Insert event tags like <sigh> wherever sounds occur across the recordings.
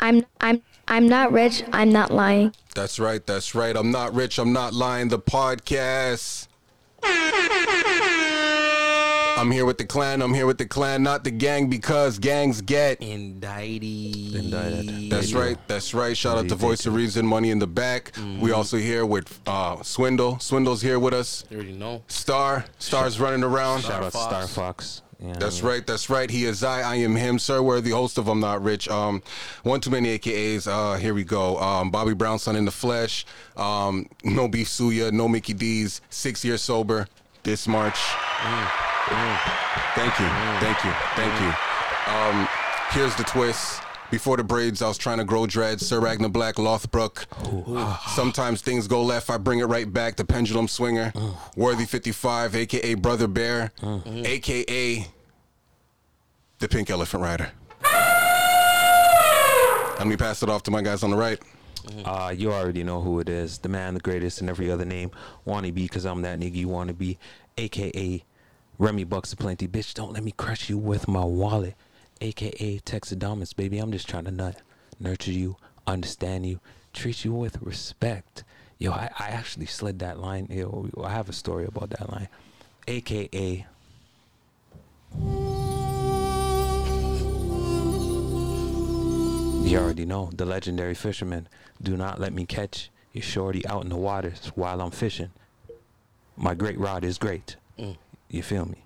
I'm I'm I'm not rich. I'm not lying. That's right. That's right. I'm not rich. I'm not lying. The podcast. I'm here with the clan. I'm here with the clan, not the gang, because gangs get. Indicted. Indicted. That's right. That's right. Shout out to Voice of Reason, Money in the Back. We also here with uh, Swindle. Swindle's here with us. You already know. Star. Star's running around. Shout out Fox. Star Fox. That's right. That's right. He is I. I am him. Sir Worthy, host of I'm Not Rich. Um, one too many AKAs. Uh, here we go. Um, Bobby Brown, son in the flesh. Um, no beef suya. No Mickey D's. Six years sober. This March. Thank you. Thank you. Thank you. Um, here's the twist. Before the braids, I was trying to grow dreads. Sir Ragnar Black, Lothbrok. Sometimes things go left. I bring it right back. The pendulum swinger. Worthy 55, aka Brother Bear, aka the Pink Elephant Rider. Let me pass it off to my guys on the right. Uh, you already know who it is. The man, the greatest, and every other name. Wanna be, cause I'm that nigga you wanna be. AKA Remy Bucks Plenty. Bitch, don't let me crush you with my wallet. AKA Texadomus, baby. I'm just trying to nut, nurture you, understand you, treat you with respect. Yo, I, I actually slid that line. Yo, I have a story about that line. AKA You already know the legendary fisherman. Do not let me catch your shorty out in the waters while I'm fishing. My great rod is great. Mm. You feel me?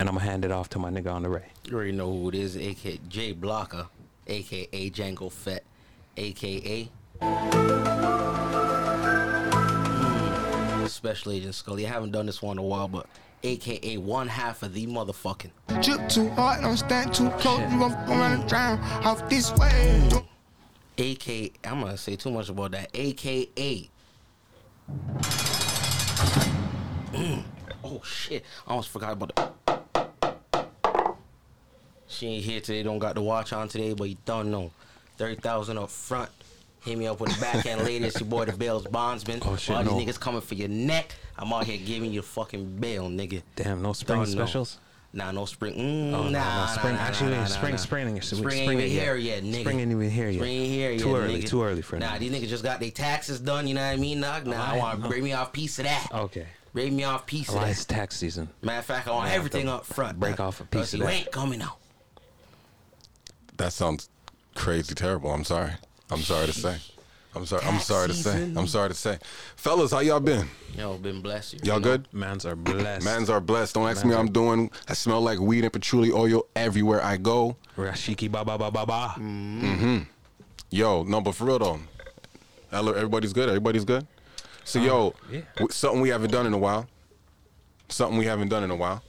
And I'm gonna hand it off to my nigga on the right. You already know who it is. AKA Jay Blocker. AKA Django Fett. AKA. Mm, Special Agent Scully. I haven't done this one in a while, but AKA one half of the motherfucking. Drip too hard, don't stand too close. You gon' f- around and drown off this way. Don't- AKA. I'm gonna say too much about that. AKA. Mm. Oh shit! I almost forgot about the. She ain't here today. Don't got the watch on today, but you don't know. Thirty thousand up front. Hit me up with the backhand later. It's your boy the Bales Bondsman. Oh, shit, All no. these niggas coming for your neck. I'm out here giving you fucking bail, nigga. Damn, no spring Don't know. specials? Nah, no spring. Mm, Oh, no, nah, no, spring. nah, nah, Actually, nah, nah, spring, nah. spring, ain't- Spring, spring ain't even yet. here yet, nigga. Spring ain't even here yet. Spring ain't here yet. Too early, nigga. too early for Nah, that. these niggas just got their taxes done. You know what I mean? Nah, nah I want to bring me off piece of that. Okay. Bring me off piece of that. it's tax season. Matter of fact, I want everything up front. break nah, off a piece 'cause of you that. ain't coming out. That sounds crazy terrible. I'm sorry. I'm sorry to say. I'm sorry. I'm Tax sorry to say. I'm sorry to say. Fellas, how y'all been? Y'all been blessed. You Y'all know? good? Mans are blessed. Mans are blessed. Don't ask me Mans how are- I'm doing. I smell like weed and patchouli oil everywhere I go. Rashiki ba ba ba ba ba. Mm-hmm. Yo, no, but for real though, hello, everybody's good. Everybody's good. So yo, yeah. something we haven't done in a while. Something we haven't done in a while.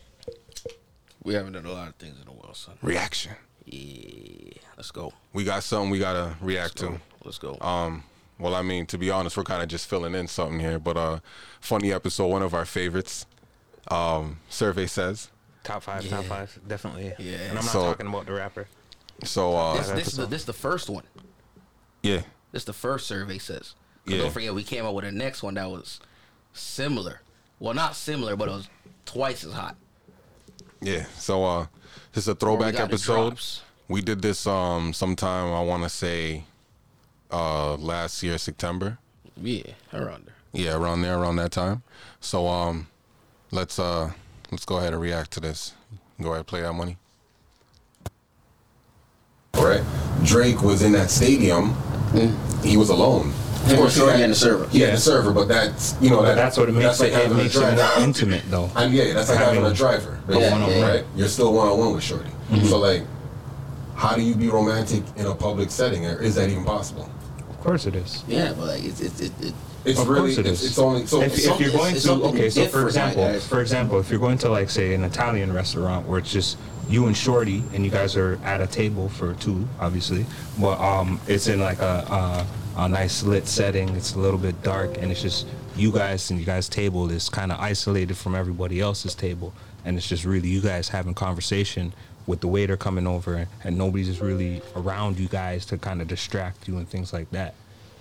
We haven't done a lot of things in a while, son. Reaction. Yeah, let's go. We got something we gotta react to. Let's go. Um, well, I mean, to be honest, we're kind of just filling in something here, but uh, funny episode, one of our favorites. Um, survey says. Top five, top five, definitely. Yeah. And I'm not So- talking about the rapper. So uh, this, this, is the, this is the first one. yeah, This is the first survey says. Yeah. Don't forget, we came up with a next one that was similar. Well, not similar, but it was twice as hot. Yeah. So uh, this is a throwback got episode. We did this um sometime I want to say uh last year September. Yeah, around there. Yeah, around there, around that time. So um, let's uh let's go ahead and react to this. Go ahead, play that money. All right. Drake was in that stadium. He was alone. Of course, and Shorty he had- the server. He had the server, but that's you know that, But that's what it makes that's like it, it having a makes it driver. more intimate though. And yeah, that's like having a Having driver. a basically, one-on-one. right? You're still one on one with Shorty. So like, how do you be romantic in a public setting? Or is that even possible? Of course it is. Yeah, but like it's it's it, it, It's Of really course it it's, is. it's only so if, if you're going to okay, so for example, for example, if you're going to like say an Italian restaurant where it's just you and Shorty and you guys are at a table for two, obviously, but um, it's in like a, a a nice lit setting. It's a little bit dark and it's just you guys and you guys' table is kind of isolated from everybody else's table, and it's just really you guys having conversation with the waiter coming over and nobody's just really around you guys to kind of distract you and things like that.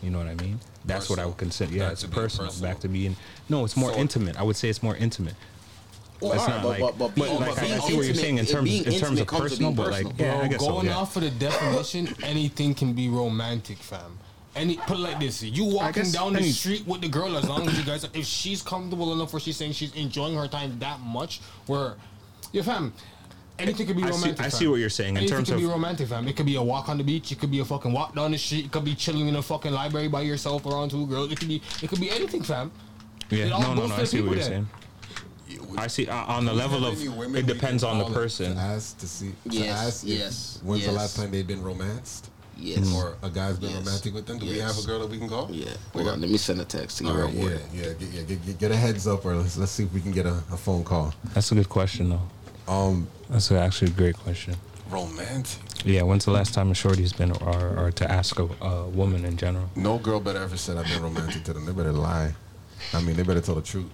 You know what I mean? That's what I would consider. Yeah, Back it's personal. personal. Back to being. No, it's more So- intimate. I would say it's more intimate. It's not but, like, but, but, being, like, but I being see what you're saying in it terms being in terms intimate of comes personal, but like, personal. yeah, I Bro, guess so. going Yeah. off of the definition, anything can be romantic, fam. Any put it like this: you walking guess down the any- street with the girl, as long as you guys, if she's comfortable enough, where she's saying she's enjoying her time that much, where, yeah, fam, anything could be I see- romantic. I fam. see what you're saying in anything terms can be of- romantic, fam. It could be a walk on the beach. It could be a fucking walk down the street. It could be chilling in a fucking library by yourself around two girls. It could be, it could be anything, fam. Yeah, It all no, no, goes no. for I the see what people you're then. saying. I see uh, on the level of Any women it depends can on the call person. To ask to see. To Yes, ask if- yes, When's the yes. last time they've been romanced? Yes. Or a guy's been Yes. romantic with them? Do we Yes. have a girl that we can call? Yeah. Hold on. Let me send a text to you All real right, yeah, yeah, get, yeah, get, get, get a heads up, or let's let's see if we can get a, a phone call. That's a good question, though. Um, That's actually a great question. romantic. Yeah, when's the last time a shorty's been, or, or to ask a, a woman in general? No girl better ever said I've been romantic to them. They better lie. I mean, they better tell the truth.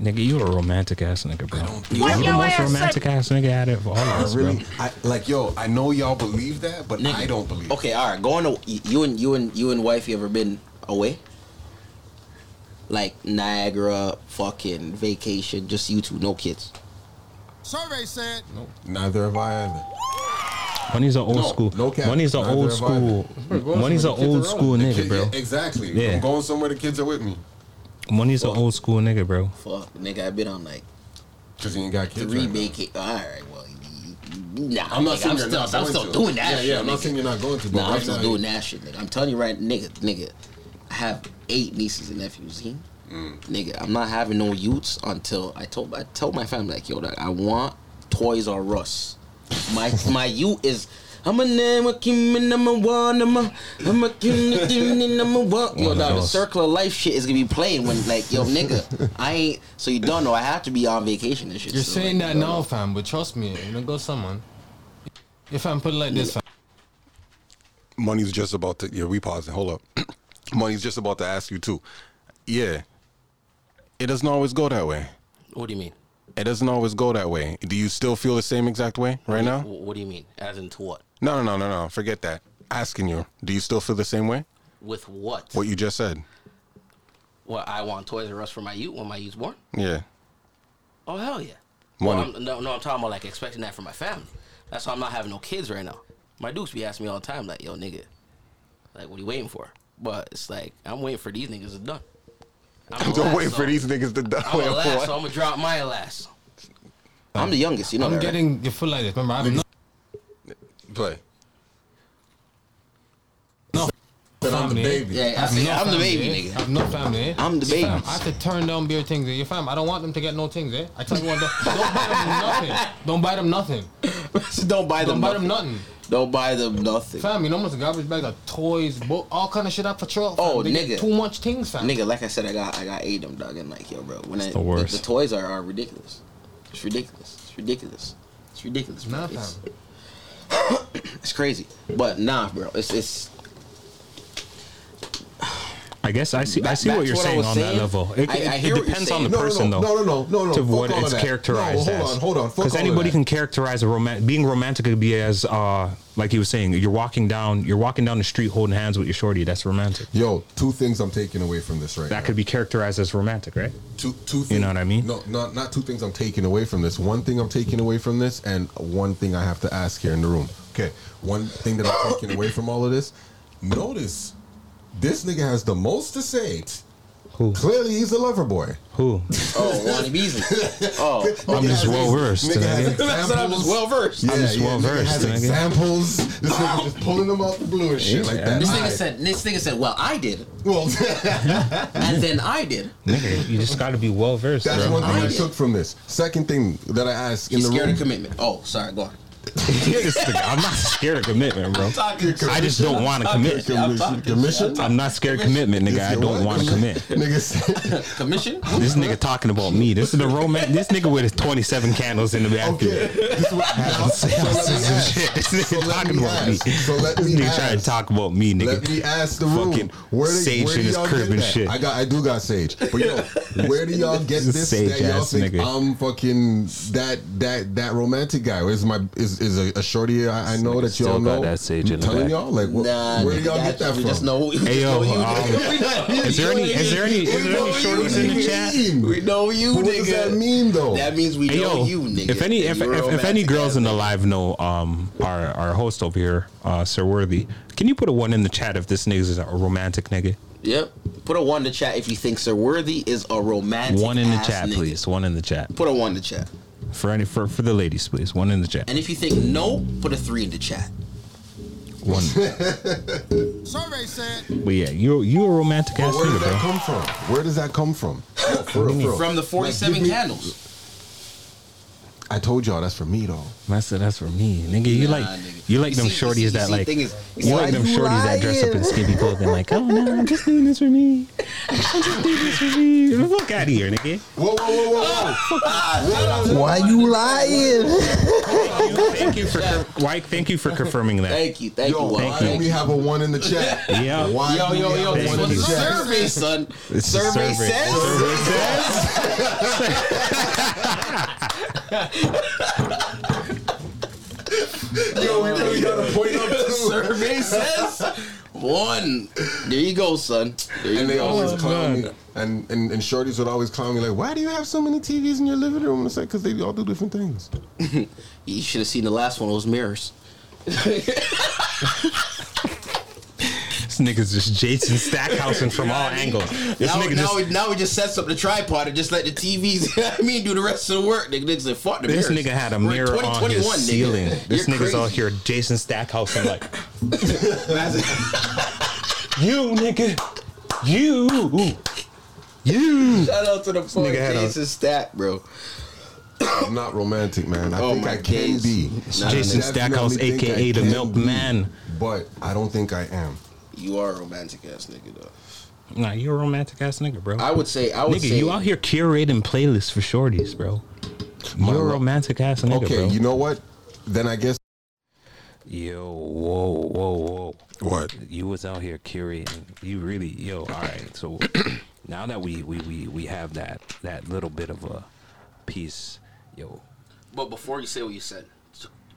Nigga, you a romantic ass nigga, bro. I don't You the most romantic ass nigga out of all of I us, really, bro. I like yo. I know y'all believe that, but I don't believe. It. Okay, all right. Going to you and you and you and wife. You ever been away? Like Niagara, fucking vacation, just you two, no kids. Survey said. it. Neither have I either. Money's an old No, school. no cap. Money's an old school. Money's an old school nigga, kid- bro. yeah, exactly. Yeah. I'm going somewhere. The kids are with me. Money's an old school nigga, bro. Fuck, nigga, I've been on like Cause you ain't got kids. three right now. vacation. All right, well, nah, I'm not nigga, saying I'm you're still, not I'm going still to. doing that Yeah, shit. yeah. I'm not saying you're not going to. But Nah, I'm still now, doing that shit, nigga. I'm telling you right, nigga, nigga. I have eight nieces and nephews. See? Mm. Nigga, I'm not having no youths until I told I told my family like, yo, dog, I want Toys R Us. My my youth is. I'm a name, a king, number one, I'm a, I'm a king, king, number one. Yo, One of dog, the circle of life shit is gonna be playing when, like, yo, nigga, <laughs> I ain't. So you don't know, I have to be on vacation and shit. You're so, saying like, that yo, now, fam, but trust me, you know, go someone. If I'm put it like this, fam. Money's just about to. Yeah, we pausing. Hold up. <clears throat> Money's just about to ask you too. Yeah. It doesn't always go that way. What do you mean? It doesn't always go that way. Do you still feel the same exact way right now? What do you mean? As in to what? No, no, no, no, no. Forget that. Asking you, do you still feel the same way? With what? What you just said. Well, I want Toys R Us for my youth when my youth's born. Yeah. Oh hell yeah. Money. Well, I'm, no, no, I'm talking about like expecting that for my family. That's why I'm not having no kids right now. My dukes be asking me all the time, like, "Yo, nigga, like, what are you waiting for?" But it's like I'm waiting for these niggas to done. I'm <laughs> the Don't last, wait so- for these niggas to die. I'm Wait the for last, what? so I'm gonna drop my last. I'm the youngest, you know. I'm that, right? getting you feel like this. Remember, I'm not Play. But I'm the baby. Yeah, I I've say, no I'm the baby, eh? nigga. I've no family. eh? I'm the Fam, baby. I have to turn down beer things. Eh? You fam, I don't want them to get no things. Eh? I tell you what, don't, don't buy them nothing. Don't buy them nothing. <laughs> don't buy them. Don't buy them nothing. nothing. Don't buy them nothing. Fam, you know what's a garbage bag of toys, book, all kind of shit up for truck. Oh, they get nigga. too much things, fam. Nigga, like I said, I got I got eight of them, dog, and like, yo, bro, when I, the worst. The, toys are, are ridiculous. It's ridiculous. It's ridiculous. It's ridiculous. Bro. Nah, it's, fam. <coughs> it's crazy. But nah, bro, it's it's I guess I see. I see what you're what saying on that level. It, I- I it depends on the. No, no, person, no, though. no, no, no, no. To Fuck what it's characterized No, hold as. on, hold on. Because anybody can characterize a romantic. Being romantic could be as, uh, like he was saying, you're walking down, you're walking down the street holding hands with your shorty. That's romantic. Yo, two things I'm taking away from this right That now. could be characterized as romantic, right? two two things. know what I mean? No, not not two things I'm taking away from this. One thing I'm taking away from this, and one thing I have to ask here in the room. Okay, one thing that I'm taking away from all of this. Notice, this nigga has the most to say. Who? Clearly, he's a lover boy. Who? oh, Lonnie Beasley. <laughs> Oh, I'm just well versed. Nigga has nigga. That's what I'm just examples. well versed. Yeah, I'm just yeah, well versed. has examples. This nigga <laughs> just pulling them out the blue and shit like that. This nigga said. This nigga said. Well, I did, Well, <laughs> and then I did. Nigga, you just got to be well versed, that's bro. one thing I I took from this. Second thing that I asked in He's the scared room. of commitment. Oh, sorry. Go on. This nigga, I'm not scared of commitment, bro. I just don't want to commit. Commission? Commission? I'm not scared of commitment, nigga. I don't want to commit. <laughs> Nigga Commission. This nigga talking about me. This is the romance. This nigga with his 27 candles in the back. okay. This is what, now, so let. Shit, this nigga So talking me about me. So let This me nigga trying to talk about me, nigga. Let me ask the room. Fucking Where do, sage where in do his y'all crib get and that? shit. I got, I do got sage. But yo, where do y'all get This is this? sage That y'all ass think nigga. I'm fucking that that that romantic guy. Is my is is a, a shorty I, I know that y'all got know. that sage I'm in telling back. y'all, like, wh- Nah, where do y'all nigga, get that we from? Just know, we <laughs> Hey, just yo, know you. um, nigga. Is there any? Is there any? Is there any shorties in the chat? We know you, But what nigga. does that mean, though? That means we Hey, know yo, you, nigga. if any if, if, if any girls in the live know um our our host over here, uh Sir Worthy, can you put a one in the chat if this nigga is a romantic nigga? Yep. Put a one in the chat if you think Sir Worthy is a romantic. One in the chat, nigga. please. One in the chat Put a one in the chat. For any for for the ladies, please. One in the chat. And if you think no, put a three in the chat. One. <laughs> Survey said But yeah, you you a romantic ass Where nigga, does that bro. come from? Where does that come from? No, for real, for real. From the Like, 47 give me- candles. I told y'all that's for me though. That's that's for me, nigga. You Nah, like nigga. you like them see- shorties see- that see, like thing is- you like them you shorties that dress up in lying? skimpy clothing, like, oh no, I'm just doing this for me. I'm just doing this for me. Fuck out of here, nigga. Whoa, whoa, whoa, whoa, ah, Why you lying? Thank you for why thank you for <laughs> confirming that. Thank you, thank Yo, you. why Walt. don't we have a one in the chat? Yeah. Why Yo, yo, yo, this was a survey, son. This is a survey, survey. says. <laughs> <laughs> Yo, we really got a point up too. survey says one. There you go, son. There you And they go. always oh, clown me. And, and and shorties would always clown me like, why do you have so many TVs in your living room? And it's like, because they all do different things. <laughs> You should have seen the last one. Those mirrors. <laughs> This nigga's just Jason Stackhousing from all angles. This now, nigga now, just we, now we just sets up the tripod and just let the TVs. I mean, do the rest of the work. Nigga, niggas said, fuck the this mirrors. nigga had a We're mirror on 2021, his nigga. ceiling. This You're nigga's all here Jason Stackhousing like <laughs> you nigga. You you Shout out to the fucking nigga had a- Jason Stack, bro. I'm not romantic, man. I Oh, think I can days. be. Nah, Jason Stackhouse, definitely think I aka the can milkman. But I don't think I am. You are a romantic ass nigga, though. Nah, you're a romantic ass nigga, bro. I would say, I would nigga, say, you out here curating playlists for shorties, bro. You're a romantic ass nigga, Okay, bro. you know what? Then I guess Yo, whoa, whoa, whoa. What? You was out here curating. You really, yo, all right. So <coughs> now that we, we, we, we have that that little bit of a piece, yo, But before you say what you said,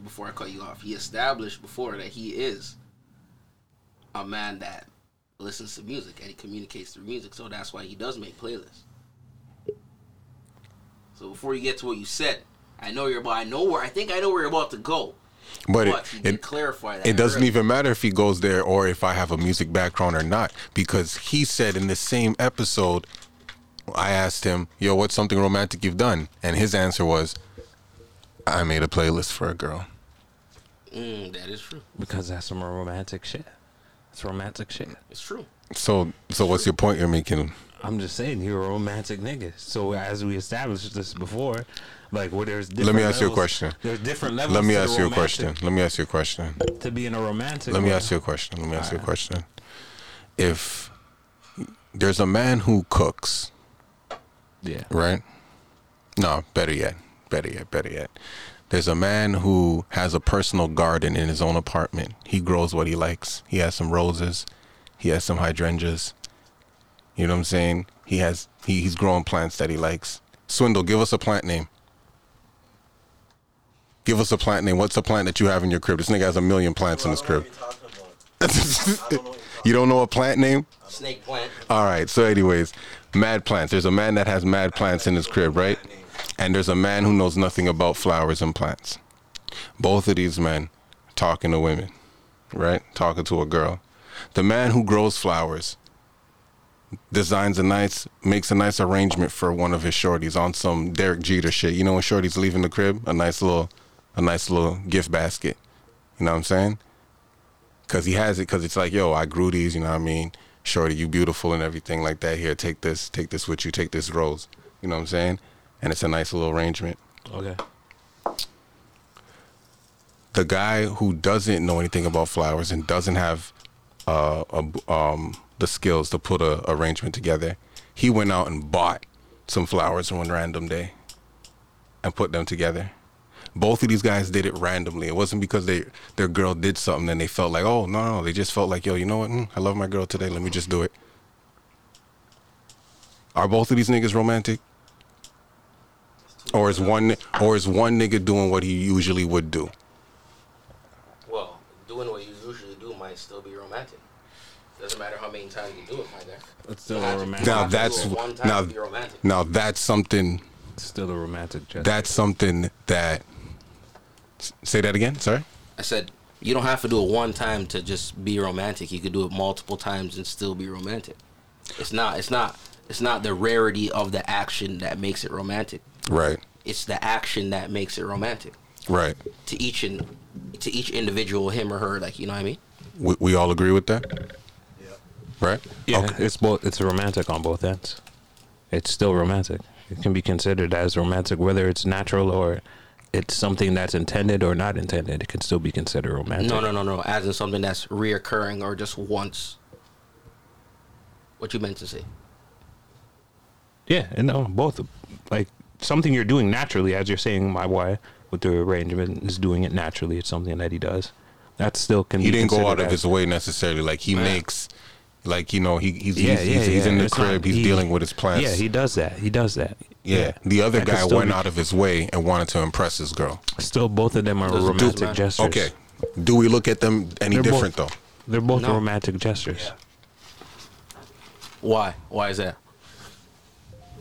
before I cut you off, he established before that he is a man that listens to music and he communicates through music. So that's why he does make playlists. So before you get to what you said, I know you're about. I know where. I think I know where you're about to go. But But it, he it, clarify that. it doesn't earlier. even matter if he goes there or if I have a music background or not, because he said in the same episode, I asked him, "Yo, what's something romantic you've done?" And his answer was, "I made a playlist for a girl." Mm, that is true. because that's some romantic shit. It's romantic shit. It's true. So, so what's your point you're making? I'm just saying you're a romantic nigga. So as we established this before, like where there's different Let me ask you a question. There's different levels. Let me ask you a question. Let me ask you a question. To being a romantic. Let me bro. ask you a question. Let me ask you a question. If there's a man who cooks, Yeah. right? No, better yet. Better yet. Better yet. There's a man who has a personal garden in his own apartment. He grows what he likes. He has some roses. He has some hydrangeas. You know what I'm saying? He has he, he's growing plants that he likes. Swindle, give us a plant name. Give us a plant name. What's a plant that you have in your crib? This nigga has a million plants in his crib. <laughs> you don't know a plant name? Snake plant. All right. So, anyways, mad plants. There's a man that has mad plants in his crib, right? And there's a man who knows nothing about flowers and plants. Both of these men talking to women, right? Talking to a girl. The man who grows flowers designs a nice, makes a nice arrangement for one of his shorties on some Derek Jeter shit. You know when shorties leaving the crib, a nice little, a nice little gift basket. You know what I'm saying? Cause he has it. Cause it's like, yo, I grew these. You know what I mean? Shorty, you beautiful and everything like that. Here, take this, take this with you. Take this rose. You know what I'm saying? And it's a nice little arrangement. Okay. The guy who doesn't know anything about flowers and doesn't have uh, a, um, the skills to put a arrangement together, he went out and bought some flowers one random day and put them together. Both of these guys did it randomly. It wasn't because they their girl did something and they felt like, oh no, no, they just felt like, yo, you know what? Mm, I love my girl today. Let me just do it. Are both of these niggas romantic? Or is one or is one nigga doing what he usually would do? Well, doing what you usually do might still be romantic. Doesn't matter how many times you do it, my guy. It's still a romantic. Now have to do that's it one now romantic. now that's something Still a romantic gesture. that's something that say that again. Sorry. I said you don't have to do it one time to just be romantic. You could do it multiple times and still be romantic. It's not. It's not. It's not the rarity of the action that makes it romantic. Right. It's the action that makes it romantic Right. to each and to each individual, him or her. Like you know what I mean? We, we all agree with that. Yeah. Right. Yeah, Okay. it's both. It's romantic on both ends. It's still romantic. It can be considered as romantic, whether it's natural or it's something that's intended or not intended. It can still be considered romantic. No, no, no, no. As in something that's reoccurring or just once. What you meant to say? Yeah, and no, both. Like something you're doing naturally, as you're saying, my boy with the arrangement is doing it naturally. It's something that he does. That still can. he be didn't go out of his way necessarily. Like he makes, like you know, he he's Yeah, he's, yeah, he's, he's in the It's not- crib. he's he- dealing with his plants. Yeah, he does that. He does that. Yeah. The other That guy went be- out of his way and wanted to impress his girl. Still, both of them are Doesn't romantic matter. gestures. Okay. Do we look at them any They're different both- though? They're both No. romantic gestures. Why? Why is that?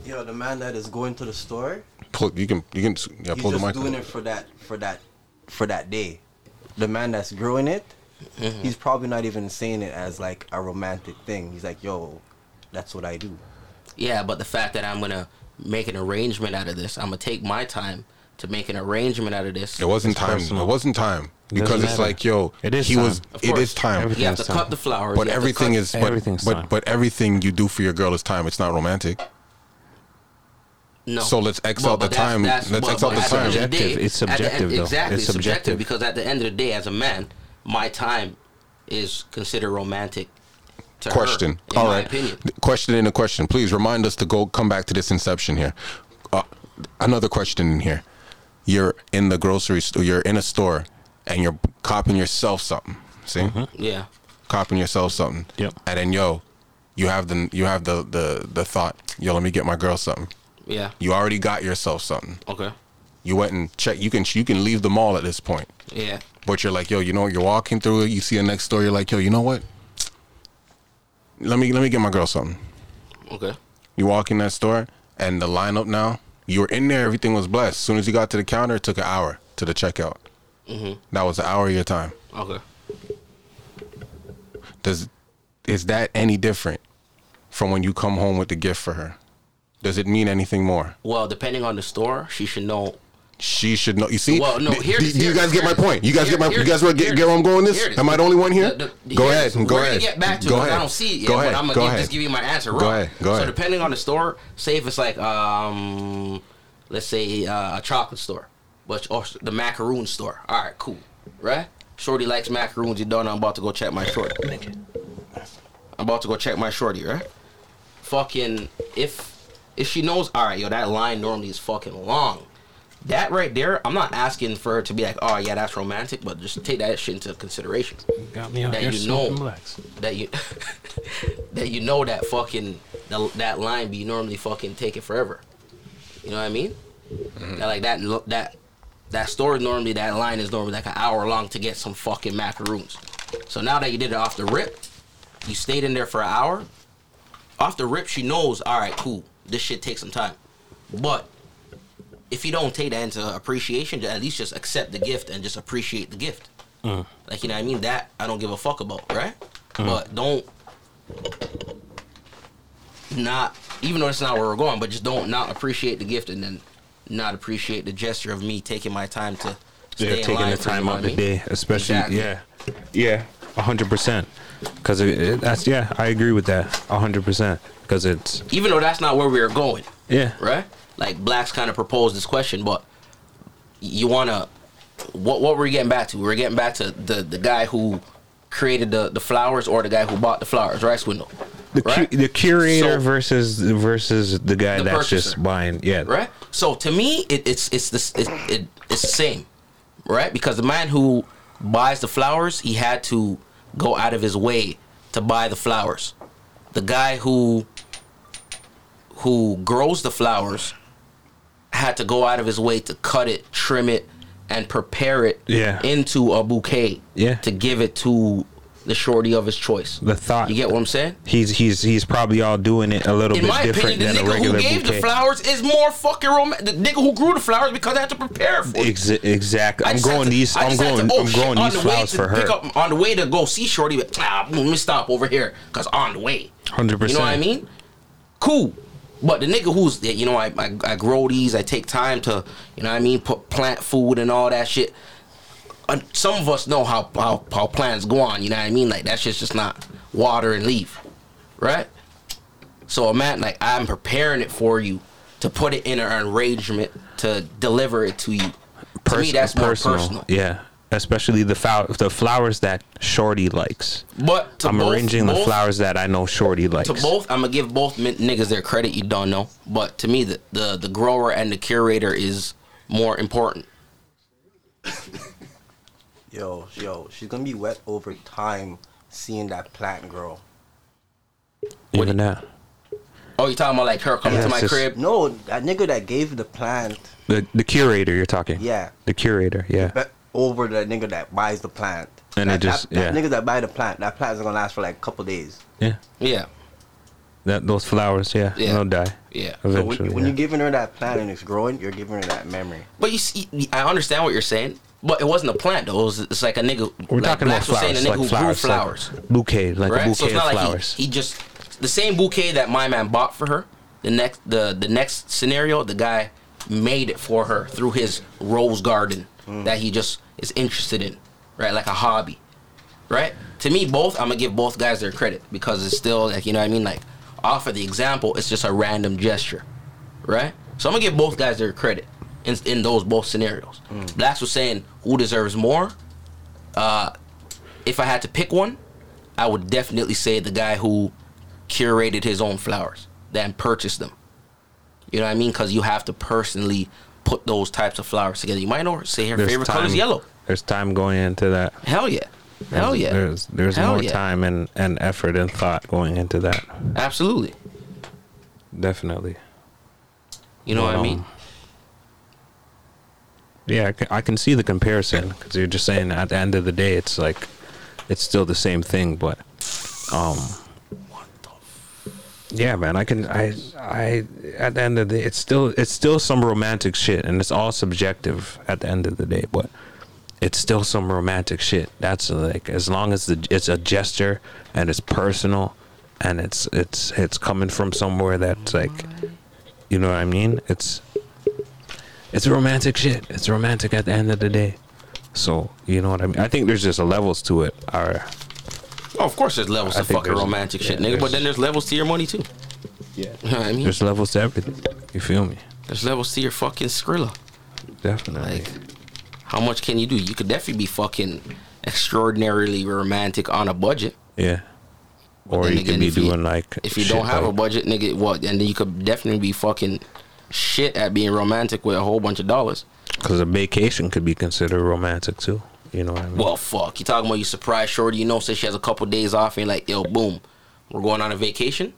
Yo, the man that is going to the store, Pull, you can you can yeah pull the just mic. doing up. it for that for that for that day. The man that's growing it, mm-hmm. he's probably not even saying it as like a romantic thing. He's like, yo, that's what I do. Yeah, but the fact that I'm gonna make an arrangement out of this, I'm gonna take my time to make an arrangement out of this. It wasn't It's time. personal. It wasn't time because it's matter. like yo, It is he time. was. Of It course. is time. Everything You have to time. cut the flowers. But you have to everything is but, Everything's but but everything you do for your girl is time. It's not romantic. No. so let's X Well, out the that's- time. that's- Let's but- X out the at end time. day- Subjective. It's at end- subjective, though. Exactly, It's it's subjective subjective. because at the end of the day, as a man, my time is considered romantic. To Question. Her, in All my right. opinion. Question in a question. Please remind us to go come back to this inception here. Uh, another question in here. You're in the grocery store. You're in a store, and you're copping yourself something. See, Yeah. copping yourself something. Yep. And then yo, you have the you have the the the thought. Yo, let me get my girl something. Yeah. You already got yourself something. Okay. You went and check. You can you can leave the mall at this point. Yeah. But you're like, yo, you know, you're walking through it. You see a next store. You're like, yo, you know what? Let me let me get my girl something. Okay. You walk in that store, and the lineup now. You were in there. Everything was blessed. As soon as you got to the counter, it took an hour to the checkout. Mhm. That was an hour of your time. Okay. Does is that any different from when you come home with the gift for her? Does it mean anything more? Well, depending on the store, she should know. She should know. You see? Well, no, Do- here- do, do you guys get my point? You guys here- get my. here- you guys get, here- get where I'm going? This? here it is. Am I the only one here? The- the- go ahead. Go We're ahead. get back to go it. 'cause ahead. I don't see it yet, Go but ahead. I'm gonna go give, ahead. just give you my answer. Go ahead. Go ahead. So depending on the store, say if it's like um, let's say uh, a chocolate store, but or the macaroon store. All right, cool, right? Shorty likes macaroons. You done? I'm about to go check my shorty. I'm about to go check my shorty, right? Fucking if if she knows, all right, yo, that line normally is fucking long. That right there, I'm not asking for her to be like, oh yeah, that's romantic, but just take that shit into consideration. Got me out That here you smoking know. blacks. That you <laughs> that you know that fucking that, that line be normally fucking taking forever. You know what I mean? Mm-hmm. That, like that that that store normally that line is normally like an hour long to get some fucking macaroons. So now that you did it off the rip, you stayed in there for an hour. Off the rip, she knows. All right, cool. This shit takes some time, but if you don't take that into appreciation, at least just accept the gift and just appreciate the gift. Mm. Like you know what I mean? That I don't give a fuck about, right? Mm. But don't not even though that's not where we're going, but just don't not appreciate the gift and then not appreciate the gesture of me taking my time to Yeah, in taking the time out what the day, especially Exactly. yeah, yeah, a hundred percent. Because that's yeah, I agree with that a hundred percent. Because it's Even though that's not where we are going, yeah, right? Like blacks kind of proposed this question, but you wanna what what were we getting back to? We're getting back to the the guy who created the the flowers or the guy who bought the flowers, right, Swindle? the cu- the curator So- versus versus the guy The that's purchaser. just buying. Yeah, right? So to me, it, it's it's this it, it, it's the same, right? Because the man who buys the flowers, he had to go out of his way to buy the flowers. The guy who who grows the flowers had to go out of his way to cut it, trim it, and prepare it Yeah. into a bouquet Yeah. to give it to the shorty of his choice. The thought. You get what I'm saying? He's he's he's probably all doing it a little In bit my different opinion, the than a nigga who regular gave bouquet. the flowers is more fucking romantic. The nigga who grew the flowers because I had to prepare for it. Exa- exactly. I'm just had growing to- these. I'm just had growing. to- oh, I'm growing these the flowers for her. Up, on the way to go see Shorty, but ah, let me stop over here because on the way. Hundred percent. You know what I mean? Cool. But the nigga who's, you know, I, I, I grow these, I take time to, you know what I mean, put plant food and all that shit. Uh, some of us know how, how, how plants go on, you know what I mean? Like, that shit's just not water and leaf, right? So, man, like, I'm preparing it for you to put it in an arrangement to deliver it to you. to me, that's more personal. Yeah, especially the fow- the flowers that Shorty likes. But to I'm both- arranging the flowers that I know Shorty likes. to both, I'm gonna give both min- niggas their credit. You don't know, but to me, the, the the grower and the curator is more important. <laughs> Yo, yo, she's gonna be wet over time seeing that plant grow. Even that. Oh, you talking about like her coming Yeah, to my just- crib? No, that nigga that gave the plant, The the curator you're talking. yeah, The curator. Yeah. bet over the nigga that buys the plant. And that, it just- that, that yeah. nigga that buy the plant, that plant's gonna last for like a couple days. Yeah. Yeah, That those flowers. Yeah. Yeah. They'll die. yeah. So Eventually. when, when yeah. you're giving her that plant and it's growing, you're giving her that memory. But you see, I understand what you're saying, but it wasn't a plant though. It was, it's like a nigga. We're like talking about Blacks was saying, flowers, a nigga like who flowers, grew flowers. like bouquet, like right? a so bouquet it's not of like flowers. he, he just the same bouquet that my man bought for her. The next the the next scenario, the guy made it for her through his rose garden that he just is interested in, right? Like a hobby, right? To me, both I'm gonna give both guys their credit because it's still like you know what I mean. Like off of the example, it's just a random gesture, right? So I'm gonna give both guys their credit in in those both scenarios. Blacks was saying who deserves more. Uh, if I had to pick one, I would definitely say the guy who curated his own flowers then purchased them. You know what I mean? Because you have to personally put those types of flowers together. You might know say her There's favorite color is yellow. There's time going into that. Hell yeah, hell yeah, There's there's Hell more yeah. time and, and effort and thought going into that. absolutely. Definitely. You know what I Um, mean? Yeah, I can, I can see the comparison because you're just saying at the end of the day, it's like it's still the same thing, but um, yeah, man, I can I I at the end of the day, it's still it's still some romantic shit, and it's all subjective at the end of the day, but it's still some romantic shit. That's like as long as the it's a gesture and it's personal, and it's it's it's coming from somewhere that's like, you know what I mean? It's it's romantic shit. It's romantic at the end of the day. So you know what I mean. I think there's just levels to it. Or Oh, of course, there's levels I to think fucking there's- romantic shit, nigga. But there's- then there's levels to your money too. yeah, You know what I mean? there's levels to everything. You feel me? There's levels to your fucking Skrilla. Definitely. Like, how much can you do? You could definitely be fucking extraordinarily romantic on a budget. yeah. Or then you again, could be if you- doing like If you shit don't have a like- budget, nigga, what? And then you could definitely be fucking shit at being romantic with a whole bunch of dollars. Because a vacation could be considered romantic too. You know what I mean? Well, fuck. You talking about you surprise shorty? You know, say she has a couple days off, and you're like, yo, boom, we're going on a vacation.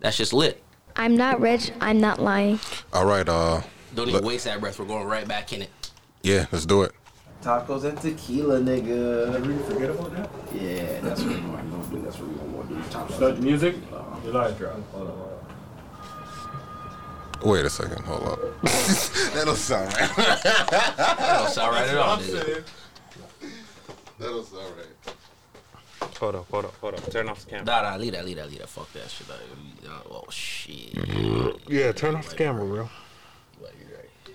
That's just lit. I'm not rich. I'm not lying. All right, uh, Don't Look- even waste that breath. We're going right back in it. yeah, let's do it. Tacos and tequila, nigga. Did we forget about that? Yeah, that's what we're gonna do. That's what we're gonna do. Tacos. Start the music. Your live drop. Hold on, hold on. Wait a second, hold up. <laughs> that don't sound right. That's all right at all. Nigga. that was all right. hold up, hold up, hold up. Turn off the camera. Nah, nah, leave that, leave that, leave that. Fuck that shit. Like, oh, shit. Yeah, turn off the camera, bro. Well, right.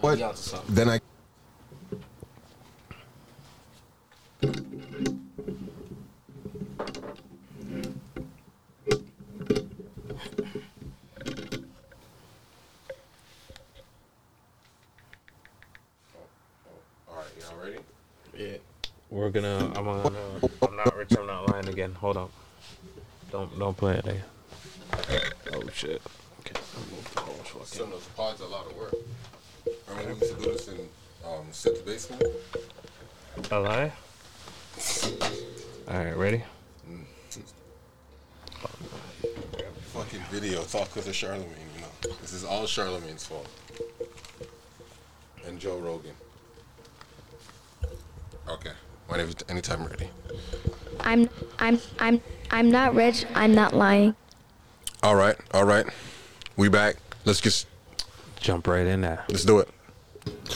What? You onto something. Then I. All right, y'all ready? Yeah. We're gonna. I'm gonna. I'm not rich. I'm not lying again. Hold up. Don't don't play it. Again. Oh shit. Okay. Some of those pods are a lot of work. I mean, we used to do this in um, Sid's basement. A lie. All right, ready? Fucking video. It's all because of Charlemagne, you know. This is all Charlemagne's fault. And Joe Rogan. Okay. Whenever, anytime ready. I'm I'm I'm I'm not rich. I'm not lying. All right, all right. We back. Let's just Jump right in there. let's do it.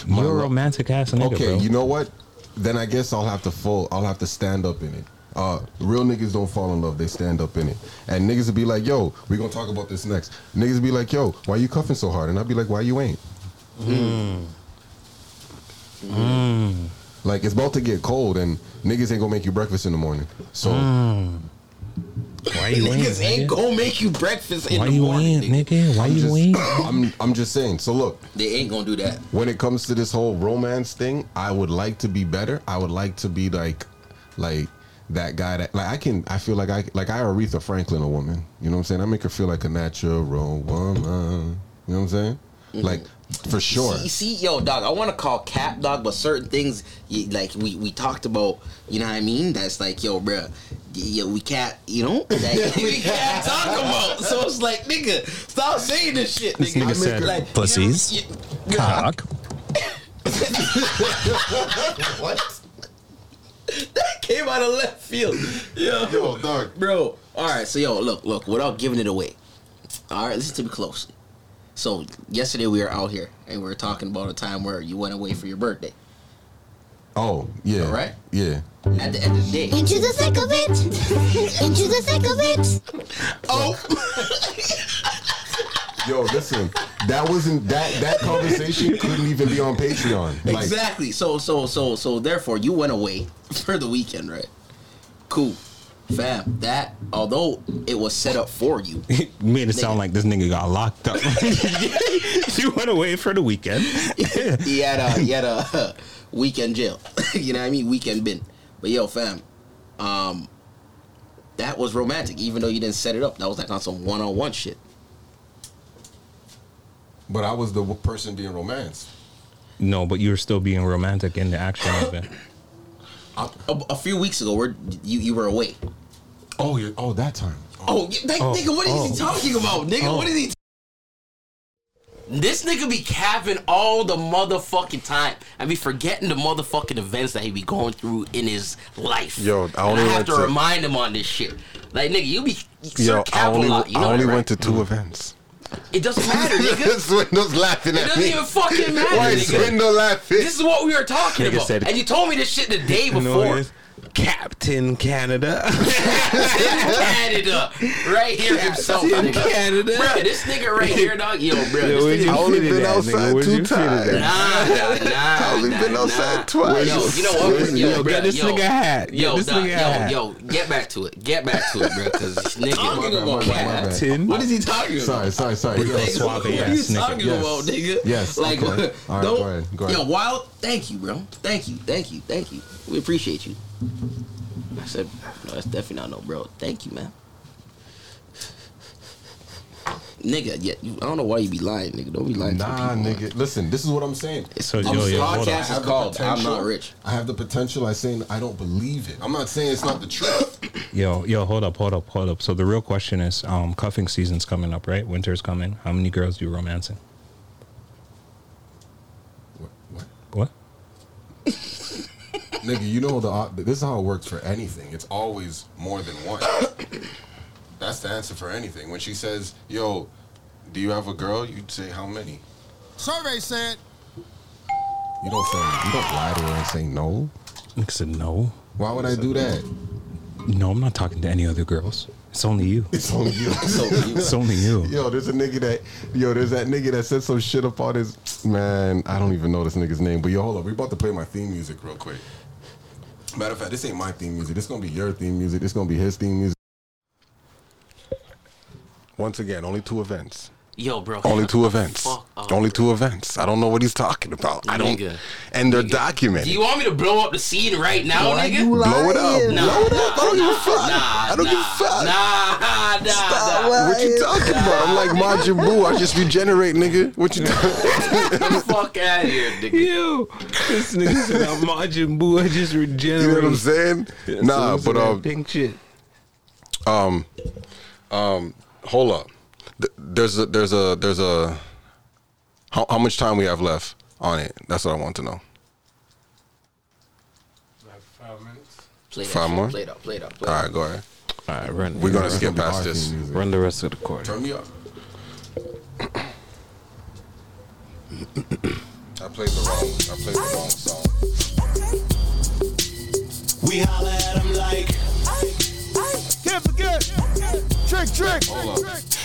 You're a romantic ass nigga, Okay, bro. you know what? Then I guess I'll have to full. I'll have to stand up in it. Uh, real niggas don't fall in love; they stand up in it. And niggas will be like, "Yo, we gonna talk about this next." Niggas will be like, "Yo, why you cuffing so hard?" And I'll be like, "Why you ain't?" Like it's about to get cold, and niggas ain't gonna make you breakfast in the morning. So hmm. Why you ain't, Niggas ain't nigga? gonna make you breakfast in Why the you morning. ain't, nigga. nigga? Why I'm you just, ain't? <coughs> I'm, I'm just saying. So look, They ain't gonna do that. when it comes to this whole romance thing, I would like to be better. I would like to be like, like that guy that like I can. I feel like I like I Aretha Franklin a woman. You know what I'm saying? I make her feel like a natural woman. You know what I'm saying? Mm-hmm. Like for sure. See, see, yo, dog. I want to call cap, dog, but certain things, you, like we we talked about, you know what I mean? That's like, yo, bruh, yo, we can't, you know, <laughs> that we can't talk about. So it's like, nigga, stop saying this shit, nigga. This nigga said like, you know, pussies. you- Cock. <laughs> what? that came out of left field. Yo, Yo, dog. bro. All right, so yo, look, look, without giving it away. All right, listen to me closely. So yesterday we were out here and we were talking about a time where you went away for your birthday. Oh yeah. All right. Yeah. At the end of the day, Into the thick of it. Into the thick of it. oh, Yo, listen. That wasn't that that conversation couldn't even be on Patreon. Like, exactly. So so so so therefore you went away <laughs> for the weekend, right? Cool. Fam, that although it was set up for you, <laughs> Made it sound like this nigga got locked up. <laughs> you went away for the weekend. <laughs> he had a he had a weekend jail. you know what I mean? Weekend bin. But yo, fam, um, that was romantic. Even though you didn't set it up, that was like on some one on one shit. But I was the person being romanced. No, but you were still being romantic in the action of it. <coughs> A, a few weeks ago, where you you were away. Oh, you oh that time. Oh, y- like, Oh, nigga, what is oh. he talking about, nigga? Oh. What is he? This nigga be capping all the motherfucking time. I be forgetting the motherfucking events that he be going through in his life. Yo, I And only I have went to, to- remind him on this shit. Like nigga, you be Yo, sir I cap a only, lot. You know I only right? went to two mm. events. It doesn't matter, <laughs> nigga. Swindle's laughing It at doesn't me. even fucking matter, Why is nigga. Swindle laughing? This is what we were talking Nigga about, said- and you told me this shit the day <laughs> You know before. what it is? Captain Canada. <laughs> Canada, right here himself, Captain nigga. Canada. Bro, this nigga right here, dog. Yo, bro, Yo, this nigga. I only been at, nigga? outside Where'd two you fit it times. at? Nah, nah, nah. <laughs> only nah, been nah. outside twice. Yo, you know what? Yo, Yo, get this yo, nigga hat. Get Yo, this dog, nigga a hat. yo, yo, get back to it. Get back to it, bro. Because this nigga. My bad, my bad, my bad. Tin. What is he talking about? Sorry, sorry, sorry. Yo, what are you talking about, nigga? Yes, Like, okay. All right, don't. go ahead, go ahead. Yo, Wild, thank you, bro. Thank you, thank you, thank you. We appreciate you. I said, no, that's definitely not no, bro. Thank you, man. Nigga, yeah, you, I don't know why you be lying, nigga. Don't be lying. to the Nah, people, man. nigga. Listen, this is what I'm saying. So, I'm yo, yo, hold podcast on. is have the called I'm. Not Rich. I have the potential. I saying I don't believe it. I'm not saying it's not the truth. Yo, yo, hold up, hold up, hold up. So the real question is, um, cuffing season's coming up, right? Winter's coming. How many girls do you romancing? what, what? What? <laughs> Nigga, you know the this is how it works for anything. It's always more than one. <coughs> That's the answer for anything. When she says, "Yo, do you have a girl?" You'd say, "How many?" Survey said You don't say you don't lie to her and say no. Nigga said no. Why would I do that? No, I'm not talking to any other girls. It's only you. <laughs> It's only you. It's only you. Yo, there's a nigga that yo, there's that nigga that said some shit up on his man. I don't even know this nigga's name, but yo, hold up, we about to play my theme music real quick. Matter of fact, this ain't my theme music. This is gonna be your theme music. This is gonna be his theme music. Once again, only two events. Yo, bro. Only two events. fuck up, Only bro. two events. I don't know what he's talking about. I don't. And they're Do documented. you want me to blow up the scene right now, nigga? Blow it up. Nah, Blow it up. I don't give a fuck. Nah, I don't give a nah, fuck. Nah, nah, nah. What you talking about? I'm like Majin Buu. I just regenerate, nigga. What you talking? <laughs> Get the fuck out of here, nigga. Yo, this nigga said I'm Majin Buu. I just regenerate. You know what I'm saying? Yeah, nah, so- so but that um, pink shit. um, um, hold up. Th- There's a there's a there's a how, how much time we have left on it? That's what I want to know. Like five minutes. Play that Five shit. more? Play it up. Play it up. Play All it right, go ahead. All right, run. We're gonna run, skip past this. Run the rest of the court. Turn me up. <coughs> I played the wrong. I played the wrong song. We holla at them like. Can't forget. Trick, trick.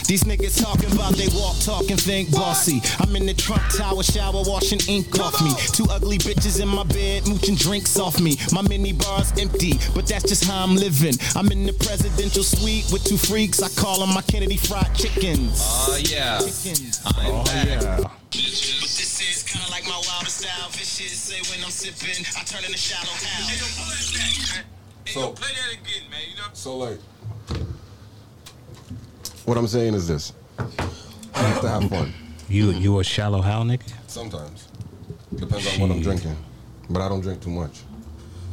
These niggas talking about they walk, talk, and think bossy. I'm in the Trump Tower shower washing ink off me. Two ugly bitches in my bed mooching drinks off me. My mini bar's empty, but that's just how I'm living. I'm in the presidential suite with two freaks. I call them my Kennedy fried chickens. Oh yeah. I'm Oh, back. yeah. But this is kinda like my wildest style. Vicious say when I'm sipping, I turn into Shallow Hal. So play that again, man. You know. So like, what I'm saying is this: I have to have fun. You you a shallow Hal nigga? Sometimes depends on what I'm drinking, but I don't drink too much.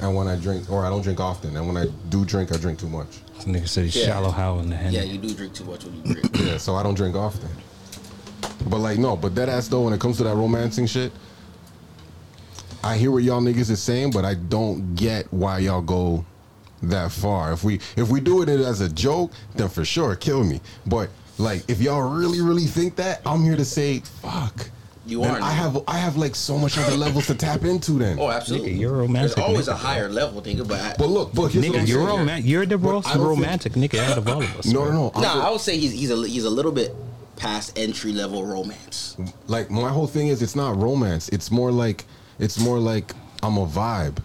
And when I drink, or I don't drink often, and when I do drink, I drink too much. This nigga said he's Yeah. shallow Hal in the hand. Yeah, you do drink too much when you drink. Yeah, so I don't drink often. But like no, but that ass though, when it comes to that romancing shit, I hear what y'all niggas is saying, but I don't get why y'all go that far. If we if we do it as a joke, then for sure kill me. But like if y'all really really think that, I'm here to say fuck. You Then are. I have I have like so much other levels to tap into then. Oh, absolutely. Nigga, you're a romantic. There's always nigga. a higher level, nigga. But I, But look, but here's what Nigga, I'm you're saying. romantic. You're the But most I don't think- romantic nigga out of all of us. No, bro. no, no. I'm nah, just- I would say he's he's a he's a little bit past entry level romance. like my whole thing is it's not romance. It's more like it's more like I'm a vibe.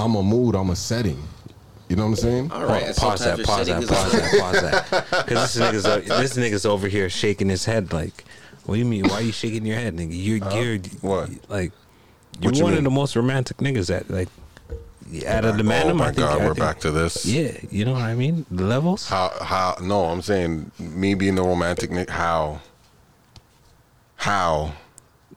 I'm a mood. I'm a setting. You know what I'm saying? All right. pause sometimes that, pause setting that, is- pause that, pause that. Because this nigga's o- this nigga's over here shaking his head like, what do you mean? Why are you shaking your head, nigga? You're you're What? like you're What you one mean? of the most romantic niggas that like out of the oh my I think, god, I we're think- back to this. Yeah, you know what I mean? The levels. How how no, I'm saying me being the romantic how how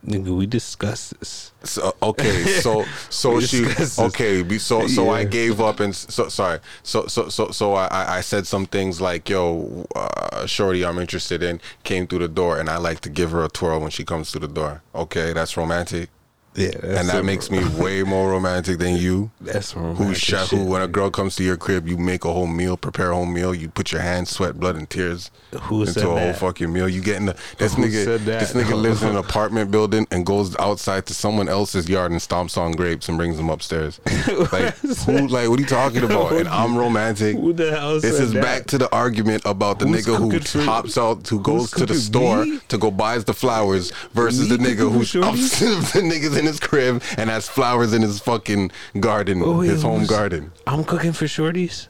Nigga, we discussed this. so, okay, so <laughs> so she okay, be- so so I gave up and so sorry, so so so so I I- I said some things like yo, uh, shorty, I'm interested in came through the door and I like to give her a twirl when she comes through the door. Okay, that's romantic. Yeah, and that makes me way more romantic than you. <laughs> That's Who romantic chef? shit. Who when a girl comes to your crib, you make a whole meal, prepare a whole meal. You put your hands, sweat, blood, and tears Who into a whole that? fucking meal. You get in the this Who nigga. This nigga <laughs> lives in an apartment building and goes outside to someone else's yard and stomps on grapes and brings them upstairs. <laughs> like who? Like what are you talking about? And I'm romantic. Who the hell? This is that? back to the argument about the Who's nigga who hops out, who goes to the store Me? to go buys the flowers versus Me the nigga for the niggas in his crib and has flowers in his fucking garden, Oh, his home who's- garden. I'm cooking for shorties.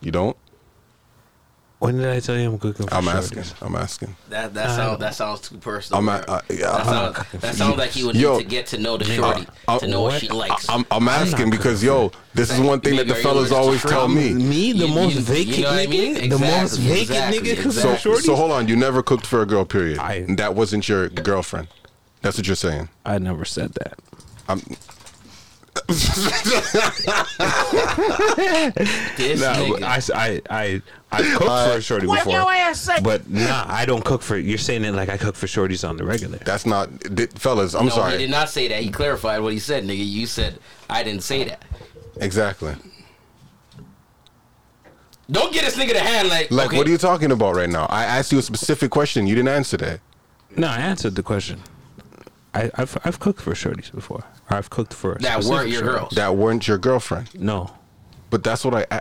You don't? When did I tell you I'm cooking for I'm shorties? asking. I'm asking. That that sounds that sounds too personal. I'm bro. at, uh, yeah, that I'm- sounds that sounds like you would Yo, need to get to know the shorty uh, to know what what? she likes. I'm, I'm asking because yo, this is one thing that the Maybe are you fellas always tell me. Me, the You- most you- you vacant know what I nigga, mean? the most vacant exactly, nigga cook So, so hold on, you never cooked for a girl, period. I- that wasn't your girlfriend. That's what you're saying. I never said that. I'm, <laughs> this Nah, nigga. I, I, I, I cooked for a uh, shorty What before. your ass say? But <laughs> nah, I don't cook for. You're saying it like I cook for shorties on the regular. that's not, di- fellas. I'm no, he did not say that. He clarified what he said, nigga. You said I didn't say that. Exactly. Don't get this nigga the hand like. Like, okay, what are you talking about right now? I asked you a specific question. You didn't answer that. No, I answered the question. I, I've, I've cooked for shorties before. Or I've cooked for That weren't your shorties. girls. That weren't your girlfriend. No, But that's what I.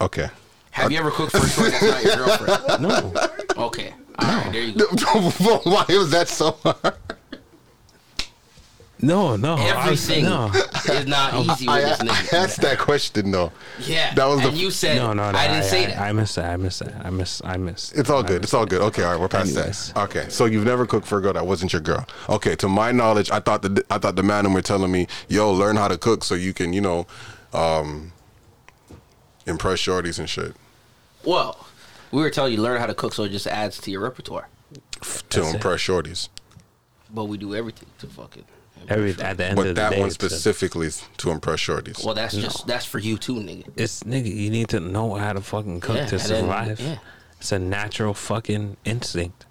Okay. Have you ever cooked for a shorty that's not your girlfriend? <laughs> no. Okay. All right. There you go. <laughs> Why was that so hard? No, no. I- Everything no. is not <laughs> easy I, with this nigga. I asked that question though. Yeah. That was the- and you said No, no, no. I didn't say I, that. I missed that. I missed that. I miss. I miss. It's all good. It's all good. Okay, all right, we're past Anyways. that. Okay, so you've never cooked for a girl that wasn't your girl. Okay, to my knowledge, I thought the I thought the man were telling me, "Yo, learn how to cook so you can, you know, um, impress shorties and shit well, we were telling you learn how to cook so it just adds to your repertoire. to That's it. impress shorties." But we do everything to fucking. Every at the end But of the that day, one it's a- specifically is to impress shorties. Well, that's just that's for you too, nigga. It's nigga. You need to know how to fucking cook Yeah, to and then- survive. yeah. It's a natural fucking instinct.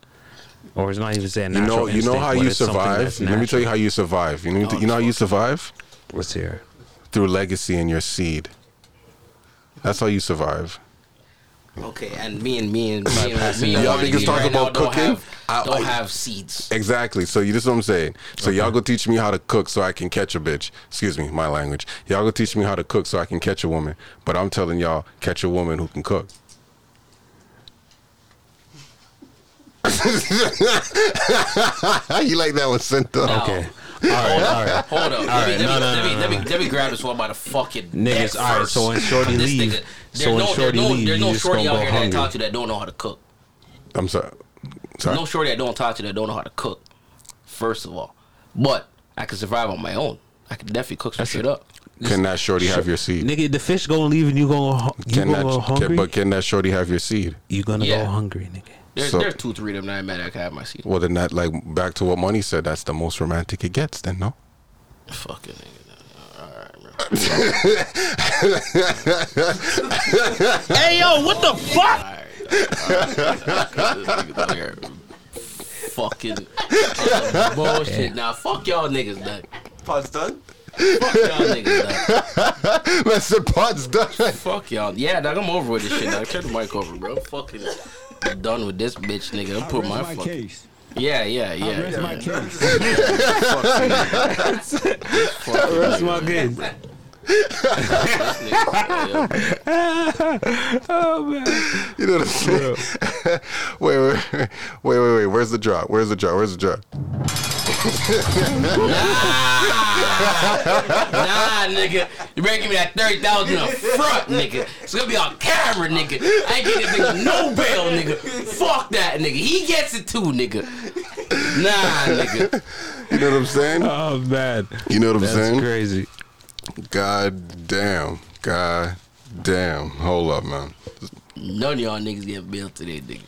Or it's not even saying you natural know, you know instinct, how but you it's something survive. that's Let me tell you how you survive. You know, Oh, you know how you survive What's here? through legacy and your seed. That's how you survive. Okay, and me and me and me and, me and Y'all Ronnie niggas talk right now about don't cooking? Have, I- don't I- have seeds. Exactly. So you this is what I'm saying. So y'all go teach me how to cook so I can catch a bitch. Excuse me, my language. Y'all go teach me how to cook so I can catch a woman. But I'm telling y'all, catch a woman who can cook. <laughs> you like that one, Cinta? Now, Okay. All right, all right. Hold up. All let, me, no, let, no, me, let, me, let, me, let me grab this one by the fucking Niggas, neck all right, first. so when Shorty This leave- nigga- so there's when no, Shorty there's no, leave, there's you no just shorty gonna out go here that hungry. talk to that don't know how to cook. I'm sorry. Sorry. no shorty that don't talk to you that don't know how to cook. First of all, but I can survive on my own. I can definitely cook some shit up. Can that shorty have your seed? Nigga, the fish gonna leave and you gonna you Can gonna that, go hungry. can, but can that shorty have your seed? you gonna Yeah. go hungry, nigga. There's, So- there's two, three of them that I met that can have my seed. Well, then that like back to what Money said. That's the most romantic it gets. Then no. Fucking nigga. <laughs> Hey yo, what the fuck? <laughs> Fucking um, bullshit. Now fuck y'all niggas, dog. Pod's done. Fuck y'all niggas, dog. That's the pod's done. Fuck y'all. Yeah, dog, I'm over with this shit, dog. Turn the mic over, bro. I'm fucking done with this bitch, nigga. I'm putting my fuck. Yeah, yeah, yeah. rest yeah. my case. <laughs> Rest my case. Oh man. You know what I'm saying? wait, wait, wait, wait, wait, wait. Where's the drop? Where's the drop? Where's the drop? Nah, nigga. You better give me that 30000 up front, nigga. It's gonna be on camera, nigga. I ain't getting nigga no bail, nigga. Fuck that, nigga. He gets it too, nigga. Nah, nigga. You know what I'm saying? Oh man. You know what I'm That's saying? crazy. God damn. God damn. Hold up, man. None of y'all niggas getting bailed today, nigga.